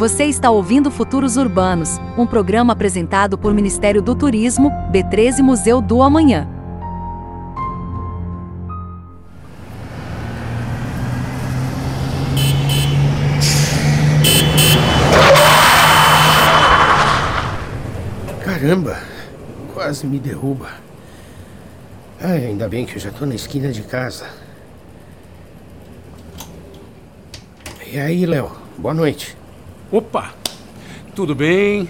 Você está ouvindo Futuros Urbanos, um programa apresentado por Ministério do Turismo, B13 Museu do Amanhã. Caramba, quase me derruba. Ai, ainda bem que eu já tô na esquina de casa. E aí, Léo? Boa noite. Opa! Tudo bem?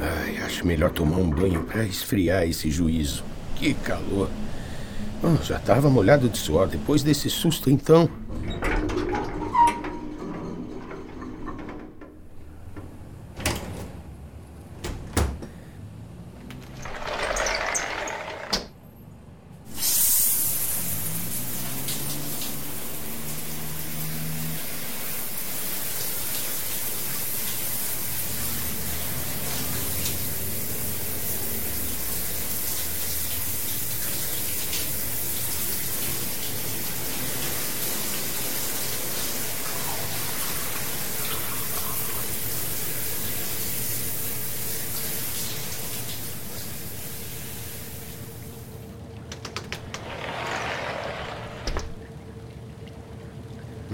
Ai, acho melhor tomar um banho para esfriar esse juízo. Que calor. Oh, já tava molhado de suor depois desse susto, então.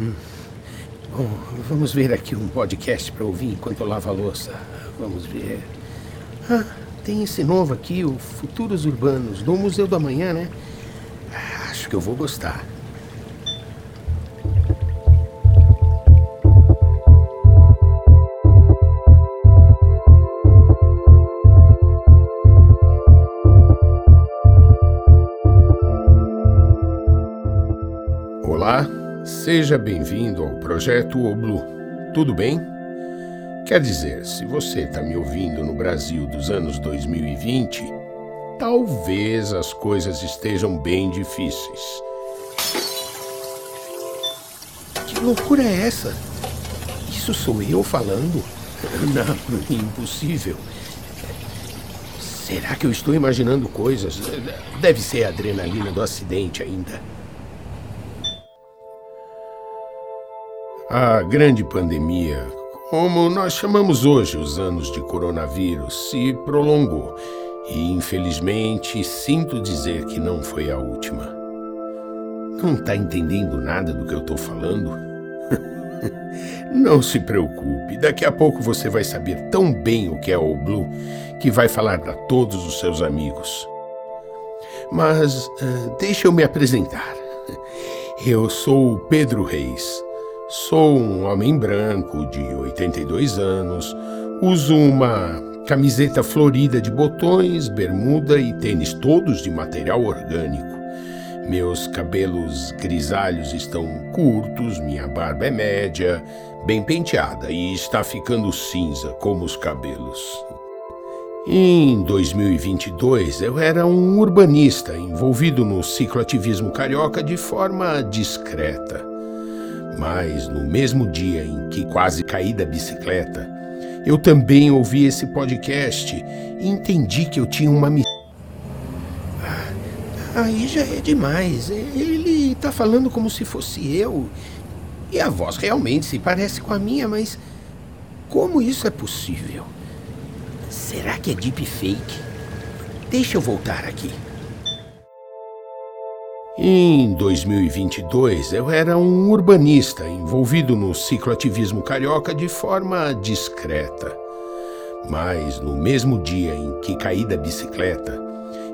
Hum. Bom, vamos ver aqui um podcast para ouvir enquanto eu lavo a louça. Vamos ver. Ah, tem esse novo aqui, o Futuros Urbanos, do Museu do Amanhã, né? Acho que eu vou gostar. Seja bem-vindo ao Projeto Oblu. Tudo bem? Quer dizer, se você está me ouvindo no Brasil dos anos 2020, talvez as coisas estejam bem difíceis. Que loucura é essa? Isso sou eu falando? Não, impossível. Será que eu estou imaginando coisas? Deve ser a adrenalina do acidente ainda. A grande pandemia, como nós chamamos hoje os anos de coronavírus, se prolongou e, infelizmente, sinto dizer que não foi a última. Não está entendendo nada do que eu estou falando? não se preocupe, daqui a pouco você vai saber tão bem o que é o Blue que vai falar para todos os seus amigos. Mas uh, deixa eu me apresentar. Eu sou o Pedro Reis. Sou um homem branco de 82 anos, uso uma camiseta florida de botões, bermuda e tênis todos de material orgânico. Meus cabelos grisalhos estão curtos, minha barba é média, bem penteada e está ficando cinza como os cabelos. Em 2022, eu era um urbanista envolvido no cicloativismo carioca de forma discreta. Mas no mesmo dia em que quase caí da bicicleta, eu também ouvi esse podcast e entendi que eu tinha uma missão. Ah, aí já é demais. Ele tá falando como se fosse eu. E a voz realmente se parece com a minha, mas como isso é possível? Será que é deepfake? Deixa eu voltar aqui. Em 2022, eu era um urbanista envolvido no cicloativismo carioca de forma discreta. Mas no mesmo dia em que caí da bicicleta,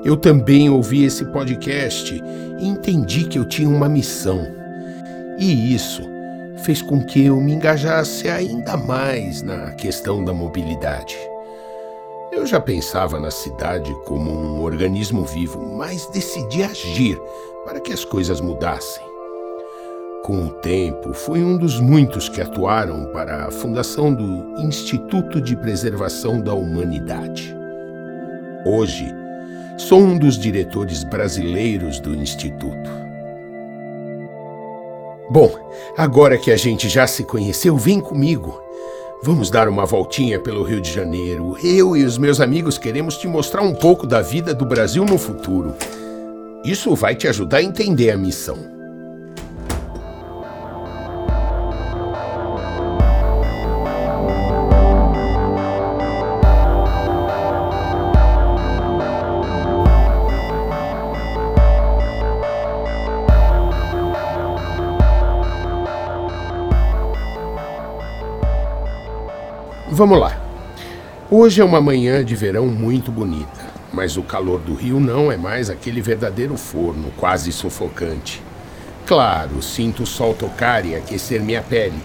eu também ouvi esse podcast e entendi que eu tinha uma missão. E isso fez com que eu me engajasse ainda mais na questão da mobilidade. Eu já pensava na cidade como um organismo vivo, mas decidi agir para que as coisas mudassem. Com o tempo, fui um dos muitos que atuaram para a fundação do Instituto de Preservação da Humanidade. Hoje, sou um dos diretores brasileiros do Instituto. Bom, agora que a gente já se conheceu, vem comigo. Vamos dar uma voltinha pelo Rio de Janeiro. Eu e os meus amigos queremos te mostrar um pouco da vida do Brasil no futuro. Isso vai te ajudar a entender a missão. Vamos lá. Hoje é uma manhã de verão muito bonita, mas o calor do rio não é mais aquele verdadeiro forno, quase sufocante. Claro, sinto o sol tocar e aquecer minha pele,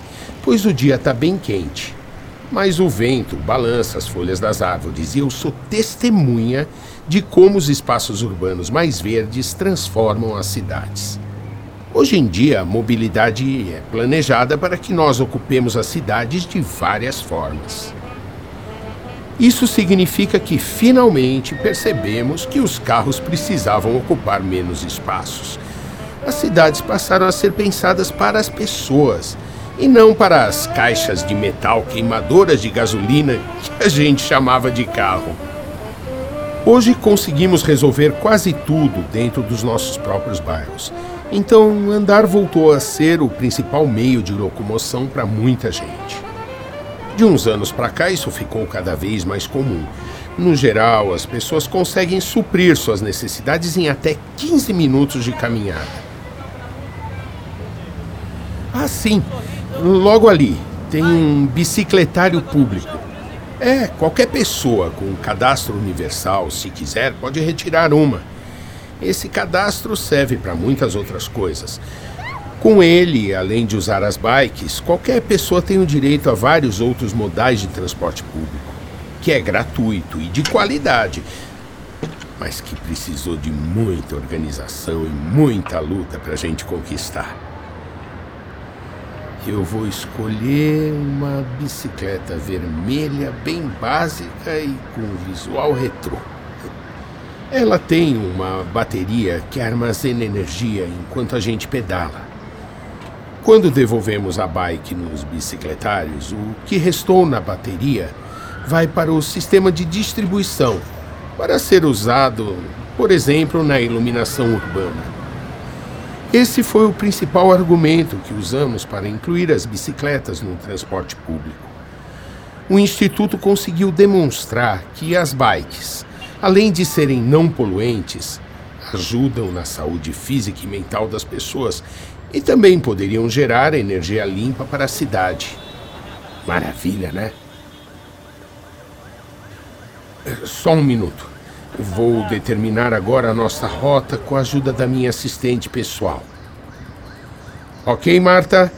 pois o dia está bem quente. Mas o vento balança as folhas das árvores e eu sou testemunha de como os espaços urbanos mais verdes transformam as cidades. Hoje em dia, a mobilidade é planejada para que nós ocupemos as cidades de várias formas. Isso significa que finalmente percebemos que os carros precisavam ocupar menos espaços. As cidades passaram a ser pensadas para as pessoas e não para as caixas de metal queimadoras de gasolina que a gente chamava de carro. Hoje conseguimos resolver quase tudo dentro dos nossos próprios bairros. Então, andar voltou a ser o principal meio de locomoção para muita gente. De uns anos para cá, isso ficou cada vez mais comum. No geral, as pessoas conseguem suprir suas necessidades em até 15 minutos de caminhada. Ah, sim, logo ali tem um bicicletário público. É, qualquer pessoa com cadastro universal, se quiser, pode retirar uma. Esse cadastro serve para muitas outras coisas. Com ele, além de usar as bikes, qualquer pessoa tem o direito a vários outros modais de transporte público, que é gratuito e de qualidade, mas que precisou de muita organização e muita luta para a gente conquistar. Eu vou escolher uma bicicleta vermelha bem básica e com visual retrô. Ela tem uma bateria que armazena energia enquanto a gente pedala. Quando devolvemos a bike nos bicicletários, o que restou na bateria vai para o sistema de distribuição para ser usado, por exemplo, na iluminação urbana. Esse foi o principal argumento que usamos para incluir as bicicletas no transporte público. O Instituto conseguiu demonstrar que as bikes, além de serem não poluentes, ajudam na saúde física e mental das pessoas e também poderiam gerar energia limpa para a cidade. Maravilha, né? Só um minuto. Vou determinar agora a nossa rota com a ajuda da minha assistente pessoal. Ok, Marta?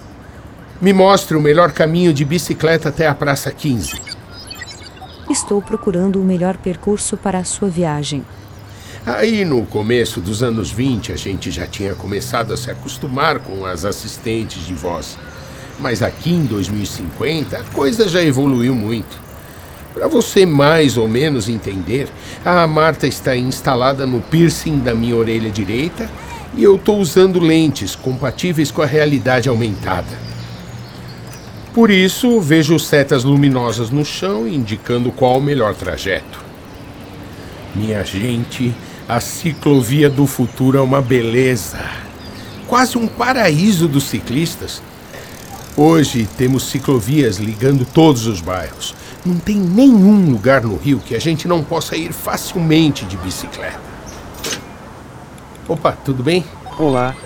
Me mostre o melhor caminho de bicicleta até a Praça 15. Estou procurando o melhor percurso para a sua viagem. Aí no começo dos anos 20 a gente já tinha começado a se acostumar com as assistentes de voz. Mas aqui em 2050 a coisa já evoluiu muito. Para você mais ou menos entender, a Marta está instalada no piercing da minha orelha direita e eu estou usando lentes compatíveis com a realidade aumentada. Por isso, vejo setas luminosas no chão indicando qual o melhor trajeto. Minha gente, a ciclovia do futuro é uma beleza. Quase um paraíso dos ciclistas. Hoje temos ciclovias ligando todos os bairros. Não tem nenhum lugar no Rio que a gente não possa ir facilmente de bicicleta. Opa, tudo bem? Olá.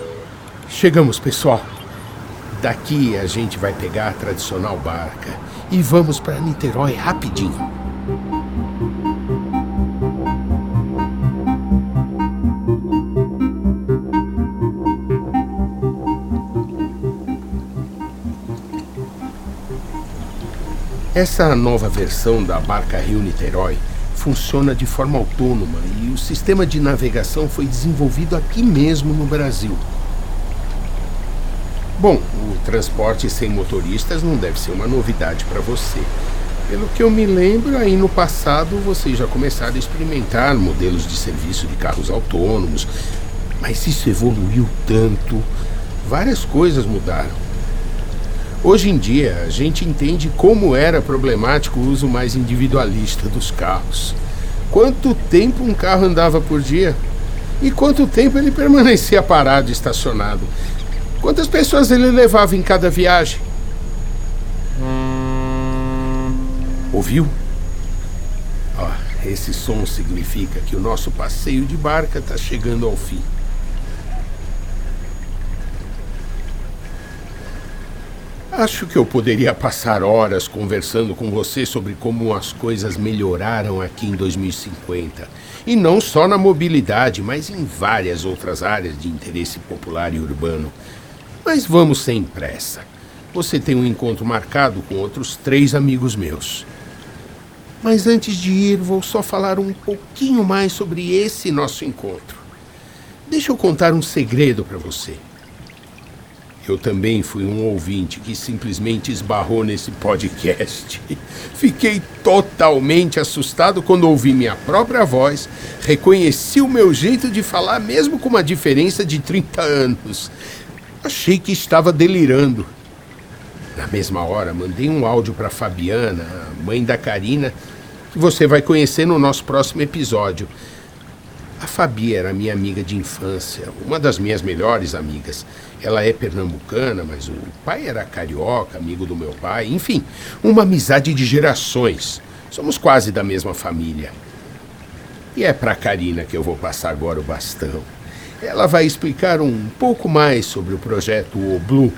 Chegamos, pessoal. Daqui a gente vai pegar a tradicional barca e vamos para Niterói rapidinho. Essa nova versão da barca Rio Niterói funciona de forma autônoma e o sistema de navegação foi desenvolvido aqui mesmo no Brasil. Bom, o transporte sem motoristas não deve ser uma novidade para você. Pelo que eu me lembro, aí no passado vocês já começaram a experimentar modelos de serviço de carros autônomos, mas isso evoluiu tanto, várias coisas mudaram. Hoje em dia, a gente entende como era problemático o uso mais individualista dos carros. Quanto tempo um carro andava por dia? E quanto tempo ele permanecia parado, estacionado? Quantas pessoas ele levava em cada viagem? Ouviu? Oh, esse som significa que o nosso passeio de barca está chegando ao fim. Acho que eu poderia passar horas conversando com você sobre como as coisas melhoraram aqui em 2050. E não só na mobilidade, mas em várias outras áreas de interesse popular e urbano. Mas vamos sem pressa. Você tem um encontro marcado com outros três amigos meus. Mas antes de ir, vou só falar um pouquinho mais sobre esse nosso encontro. Deixa eu contar um segredo para você. Eu também fui um ouvinte que simplesmente esbarrou nesse podcast. Fiquei totalmente assustado quando ouvi minha própria voz, reconheci o meu jeito de falar, mesmo com uma diferença de 30 anos. Achei que estava delirando. Na mesma hora, mandei um áudio para Fabiana, mãe da Karina, que você vai conhecer no nosso próximo episódio. A Fabi era minha amiga de infância, uma das minhas melhores amigas. Ela é pernambucana, mas o pai era carioca, amigo do meu pai. Enfim, uma amizade de gerações. Somos quase da mesma família. E é para Karina que eu vou passar agora o bastão. Ela vai explicar um pouco mais sobre o projeto O Blue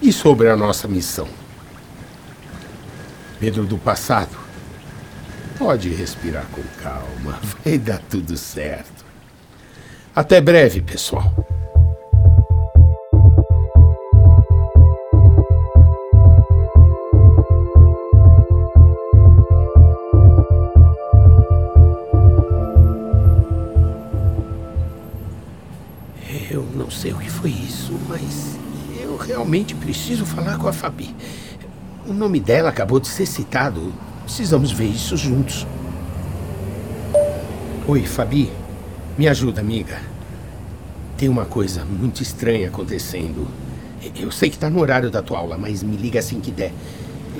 e sobre a nossa missão. Pedro do passado, pode respirar com calma, vai dar tudo certo. Até breve, pessoal. Eu não sei o que foi isso, mas eu realmente preciso falar com a Fabi. O nome dela acabou de ser citado. Precisamos ver isso juntos. Oi, Fabi. Me ajuda, amiga. Tem uma coisa muito estranha acontecendo. Eu sei que está no horário da tua aula, mas me liga assim que der.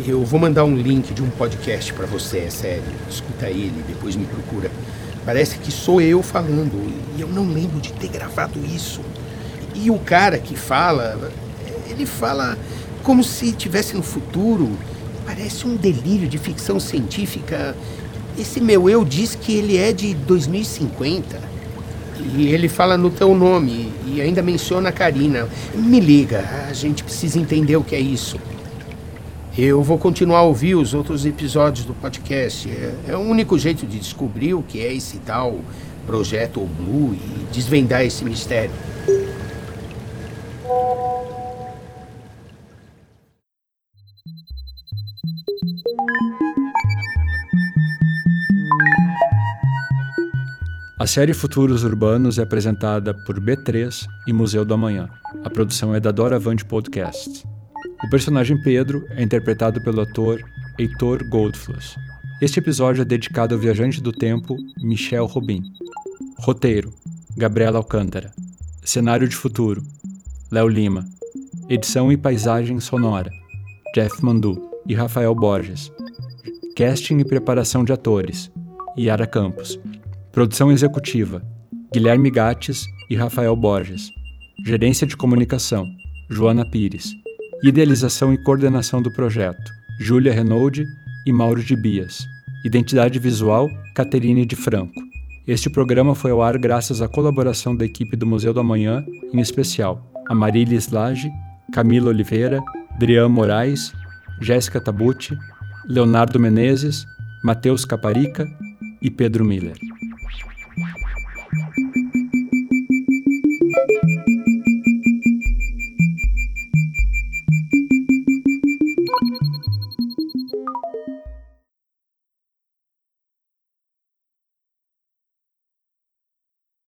Eu vou mandar um link de um podcast para você, é sério. Escuta ele, depois me procura. Parece que sou eu falando e eu não lembro de ter gravado isso. E o cara que fala, ele fala como se estivesse no futuro. Parece um delírio de ficção científica. Esse meu eu diz que ele é de 2050. E ele fala no teu nome e ainda menciona a Karina. Me liga, a gente precisa entender o que é isso. Eu vou continuar a ouvir os outros episódios do podcast. É, é o único jeito de descobrir o que é esse tal projeto Blue e desvendar esse mistério. A série Futuros Urbanos é apresentada por B3 e Museu do Amanhã. A produção é da Doravante Podcast. O personagem Pedro é interpretado pelo ator Heitor Goldfluss. Este episódio é dedicado ao viajante do tempo Michel Robin. Roteiro: Gabriela Alcântara. Cenário de futuro: Léo Lima. Edição e paisagem sonora: Jeff Mandu e Rafael Borges. Casting e preparação de atores: Yara Campos. Produção executiva: Guilherme Gates e Rafael Borges. Gerência de comunicação: Joana Pires. Idealização e coordenação do projeto: Júlia Renaud e Mauro de Bias. Identidade visual: Caterine de Franco. Este programa foi ao ar graças à colaboração da equipe do Museu do Amanhã, em especial a Marilis Lage, Camila Oliveira, Drian Moraes, Jéssica Tabucci, Leonardo Menezes, Matheus Caparica e Pedro Miller.